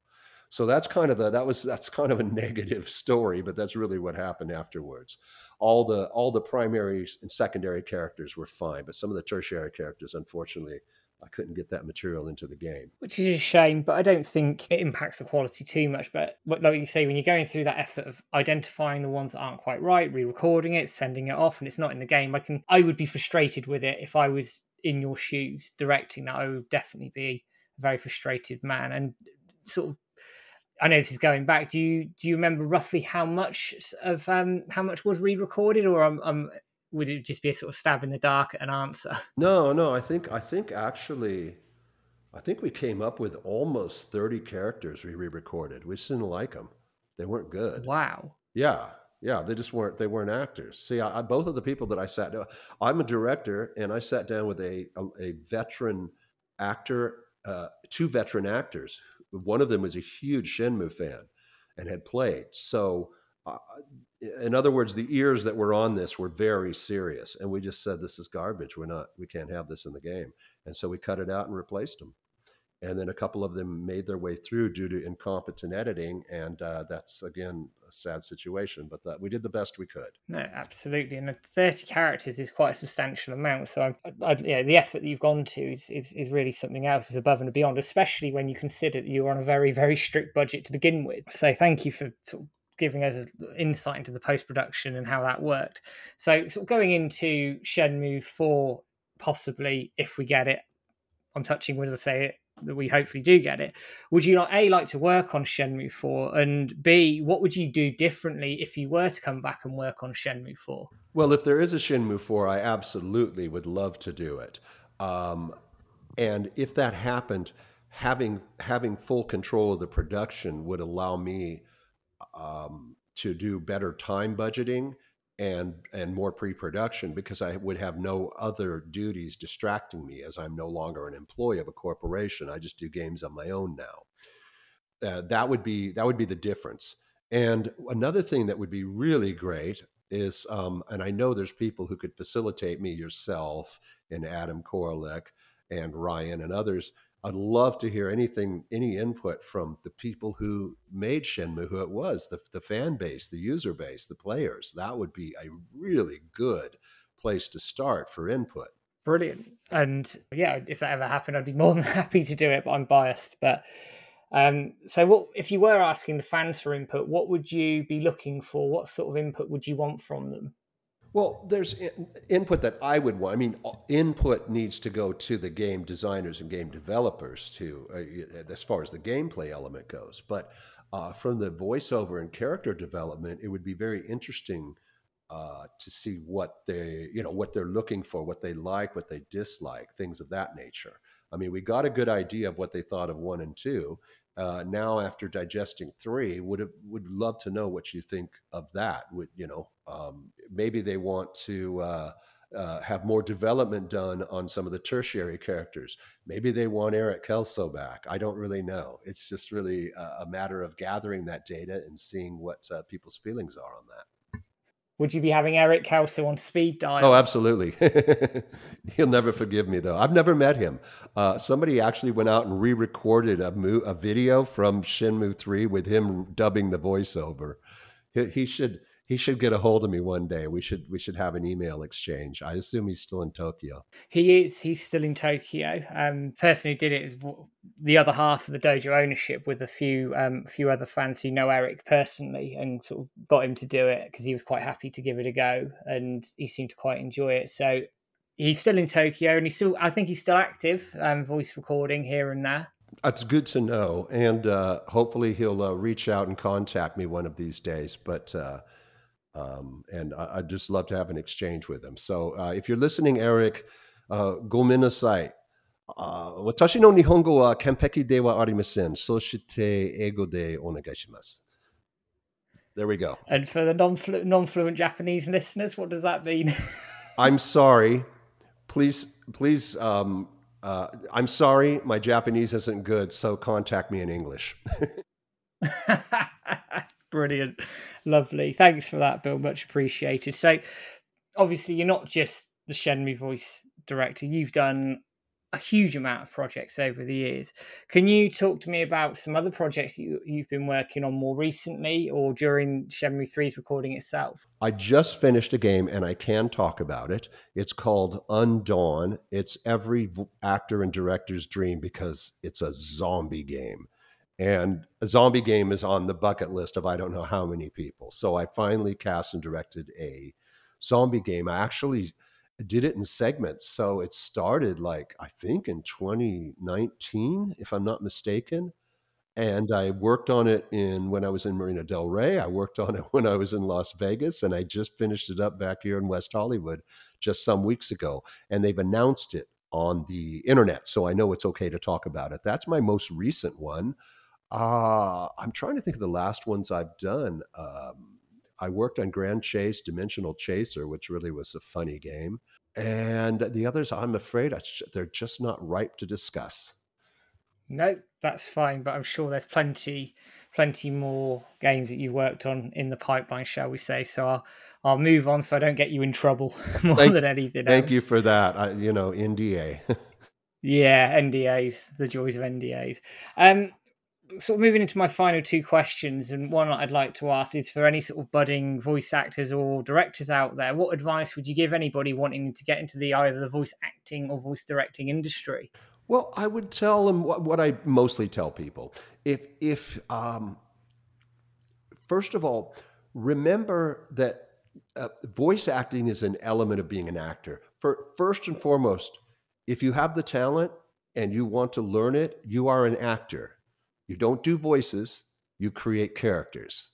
so that's kind of the that was that's kind of a negative story, but that's really what happened afterwards. All the all the primary and secondary characters were fine, but some of the tertiary characters, unfortunately, I couldn't get that material into the game. Which is a shame, but I don't think it impacts the quality too much. But, like you say, when you're going through that effort of identifying the ones that aren't quite right, re-recording it, sending it off, and it's not in the game, I can I would be frustrated with it if I was in your shoes directing that. I would definitely be a very frustrated man and sort of I know this is going back. Do you do you remember roughly how much of um how much was re-recorded, or um, um would it just be a sort of stab in the dark at an answer? No, no. I think I think actually, I think we came up with almost thirty characters we re-recorded. We just didn't like them; they weren't good. Wow. Yeah, yeah. They just weren't. They weren't actors. See, I, I, both of the people that I sat down. I'm a director, and I sat down with a a, a veteran actor, uh, two veteran actors one of them was a huge Shenmue fan and had played. So, uh, in other words, the ears that were on this were very serious, and we just said, "This is garbage. We're not. We can't have this in the game." And so we cut it out and replaced them and then a couple of them made their way through due to incompetent editing and uh, that's again a sad situation but that, we did the best we could. No absolutely and 30 characters is quite a substantial amount so I, I, yeah, the effort that you've gone to is, is, is really something else is above and beyond especially when you consider that you were on a very very strict budget to begin with. So thank you for sort of giving us insight into the post production and how that worked. So sort of going into shenmue 4 possibly if we get it i'm touching wood as i say it that we hopefully do get it. Would you like a like to work on Shenmue Four, and b what would you do differently if you were to come back and work on Shenmue Four? Well, if there is a Shenmue Four, I absolutely would love to do it. Um, and if that happened, having having full control of the production would allow me um, to do better time budgeting and and more pre-production because I would have no other duties distracting me as I'm no longer an employee of a corporation. I just do games on my own now. Uh, that would be that would be the difference. And another thing that would be really great is, um, and I know there's people who could facilitate me, yourself and Adam Koralik and Ryan and others I'd love to hear anything, any input from the people who made Shenmue, who it was, the, the fan base, the user base, the players. That would be a really good place to start for input. Brilliant. And yeah, if that ever happened, I'd be more than happy to do it, but I'm biased. But um, so what if you were asking the fans for input, what would you be looking for? What sort of input would you want from them? Well, there's input that I would want. I mean, input needs to go to the game designers and game developers to, uh, as far as the gameplay element goes. But uh, from the voiceover and character development, it would be very interesting uh, to see what they, you know, what they're looking for, what they like, what they dislike, things of that nature. I mean, we got a good idea of what they thought of one and two, uh, now after digesting three would have, would love to know what you think of that would you know um, maybe they want to uh, uh, have more development done on some of the tertiary characters. Maybe they want eric kelso back. I don't really know. It's just really a, a matter of gathering that data and seeing what uh, people's feelings are on that would you be having Eric Kelso on speed dial? Oh, absolutely. He'll never forgive me, though. I've never met him. Uh, somebody actually went out and re-recorded a, mo- a video from Shenmue Three with him dubbing the voiceover. He, he should he should get a hold of me one day. We should we should have an email exchange. I assume he's still in Tokyo. He is. He's still in Tokyo. Um, person who did it is the other half of the dojo ownership with a few um, few other fans who know Eric personally and sort of got him to do it because he was quite happy to give it a go and he seemed to quite enjoy it. So he's still in Tokyo and he's still I think he's still active, um, voice recording here and there. That's good to know, and uh, hopefully he'll uh, reach out and contact me one of these days. But uh, um, and I, would just love to have an exchange with him. So uh, if you're listening, Eric, uh, ごめんなさい。Uh, 私の日本語は完璧ではありません。そして英語でお願いします。There we go. And for the non-flu- non-fluent Japanese listeners, what does that mean? I'm sorry. Please, please. Um, uh, I'm sorry. My Japanese isn't good, so contact me in English. Brilliant. Lovely. Thanks for that, Bill. Much appreciated. So, obviously, you're not just the Shenmue voice director, you've done a huge amount of projects over the years. Can you talk to me about some other projects you, you've been working on more recently or during Shenmue 3's recording itself? I just finished a game and I can talk about it. It's called Undawn. It's every actor and director's dream because it's a zombie game. And a zombie game is on the bucket list of I don't know how many people. So I finally cast and directed a zombie game. I actually did it in segments. So it started like, I think in 2019, if I'm not mistaken. And I worked on it in when I was in Marina Del Rey. I worked on it when I was in Las Vegas, and I just finished it up back here in West Hollywood just some weeks ago. And they've announced it on the internet, so I know it's okay to talk about it. That's my most recent one. Uh, I'm trying to think of the last ones I've done. Um, I worked on Grand Chase, Dimensional Chaser, which really was a funny game. And the others, I'm afraid they're just not ripe to discuss. No, that's fine, but I'm sure there's plenty, plenty more games that you worked on in the pipeline, shall we say? So I'll, I'll move on, so I don't get you in trouble more thank, than anything. Thank else. you for that. I, you know, NDA. yeah, NDAs, the joys of NDAs. Um, sort of moving into my final two questions, and one I'd like to ask is for any sort of budding voice actors or directors out there, what advice would you give anybody wanting to get into the either the voice acting or voice directing industry? Well, I would tell them what, what I mostly tell people. If if um, first of all, remember that uh, voice acting is an element of being an actor. For first and foremost, if you have the talent, and you want to learn it, you are an actor. You don't do voices, you create characters.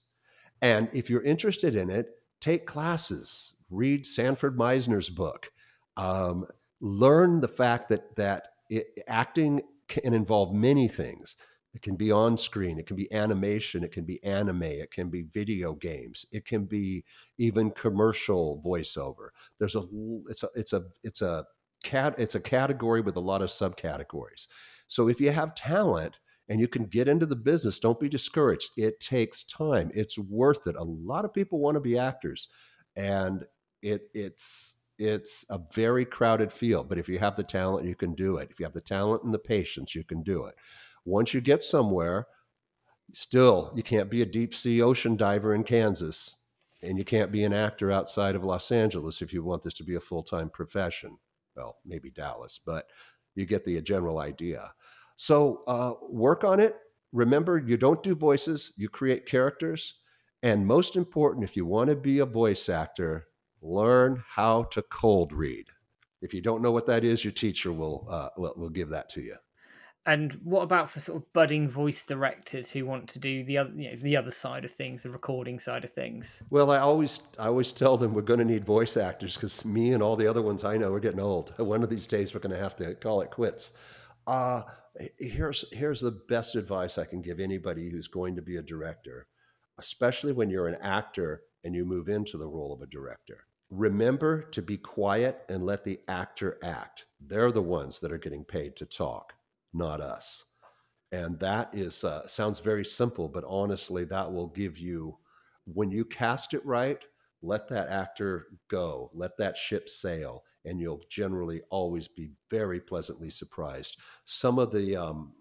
And if you're interested in it, take classes, read Sanford Meisner's book, um, learn the fact that that it, acting can involve many things. It can be on screen, it can be animation, it can be anime, it can be video games, it can be even commercial voiceover. There's a it's a it's a it's a cat it's a category with a lot of subcategories. So if you have talent and you can get into the business, don't be discouraged. It takes time. It's worth it. A lot of people want to be actors and it it's it's a very crowded field, but if you have the talent, you can do it. If you have the talent and the patience, you can do it once you get somewhere, still you can't be a deep sea ocean diver in Kansas and you can't be an actor outside of Los Angeles if you want this to be a full-time profession. Well, maybe Dallas, but you get the general idea. So uh, work on it. Remember, you don't do voices, you create characters. And most important, if you want to be a voice actor, learn how to cold read. If you don't know what that is, your teacher will, uh, will, will give that to you. And what about for sort of budding voice directors who want to do the other, you know, the other side of things, the recording side of things? Well, I always, I always tell them we're going to need voice actors because me and all the other ones I know are getting old. One of these days, we're going to have to call it quits. Uh, here's here's the best advice I can give anybody who's going to be a director, especially when you're an actor and you move into the role of a director. Remember to be quiet and let the actor act. They're the ones that are getting paid to talk not us. And that is uh, sounds very simple, but honestly, that will give you when you cast it right. Let that actor go, let that ship sail, and you'll generally always be very pleasantly surprised. Some of the um,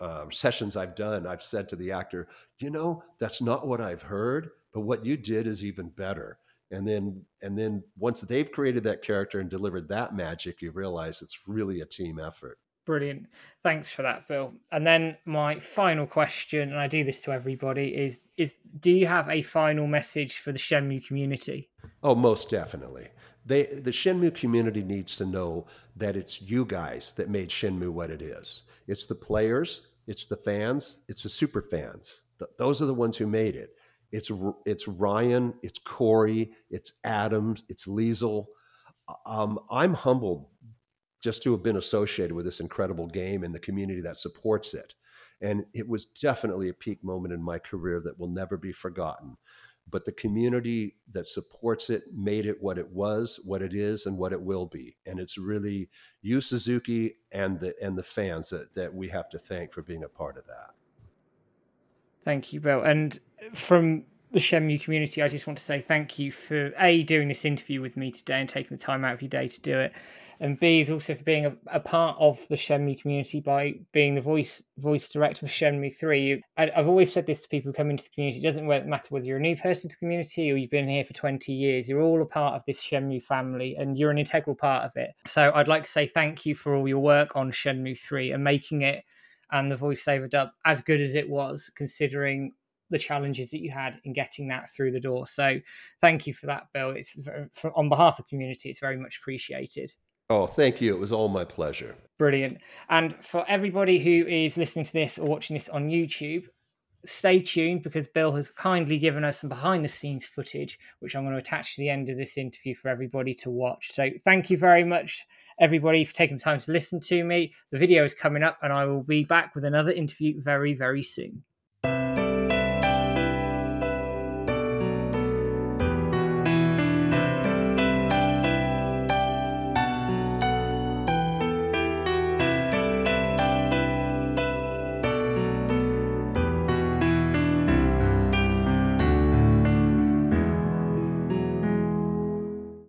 uh, sessions I've done, I've said to the actor, you know, that's not what I've heard, but what you did is even better. And then, and then once they've created that character and delivered that magic, you realize it's really a team effort. Brilliant. Thanks for that, Phil. And then my final question, and I do this to everybody, is is do you have a final message for the Shenmue community? Oh, most definitely. They the Shenmue community needs to know that it's you guys that made Shenmue what it is. It's the players, it's the fans, it's the super fans. those are the ones who made it. It's it's Ryan, it's Corey, it's Adams, it's Liesel. Um, I'm humbled just to have been associated with this incredible game and the community that supports it. And it was definitely a peak moment in my career that will never be forgotten. But the community that supports it made it what it was, what it is, and what it will be. And it's really you, Suzuki, and the and the fans that, that we have to thank for being a part of that. Thank you, Bill. And from the Shenmue community, I just want to say thank you for a doing this interview with me today and taking the time out of your day to do it, and B is also for being a, a, part of the Shenmue community by being the voice voice director for Shenmue Three. I, have always said this to people who come into the community: it doesn't matter whether you're a new person to the community or you've been here for 20 years. You're all a part of this Shenmue family, and you're an integral part of it. So I'd like to say thank you for all your work on Shenmue Three and making it and the voiceover dub as good as it was, considering the challenges that you had in getting that through the door. So thank you for that, Bill. It's for, on behalf of the community, it's very much appreciated. Oh, thank you. It was all my pleasure. Brilliant. And for everybody who is listening to this or watching this on YouTube, stay tuned because Bill has kindly given us some behind the scenes footage, which I'm going to attach to the end of this interview for everybody to watch. So thank you very much, everybody, for taking the time to listen to me. The video is coming up, and I will be back with another interview very, very soon.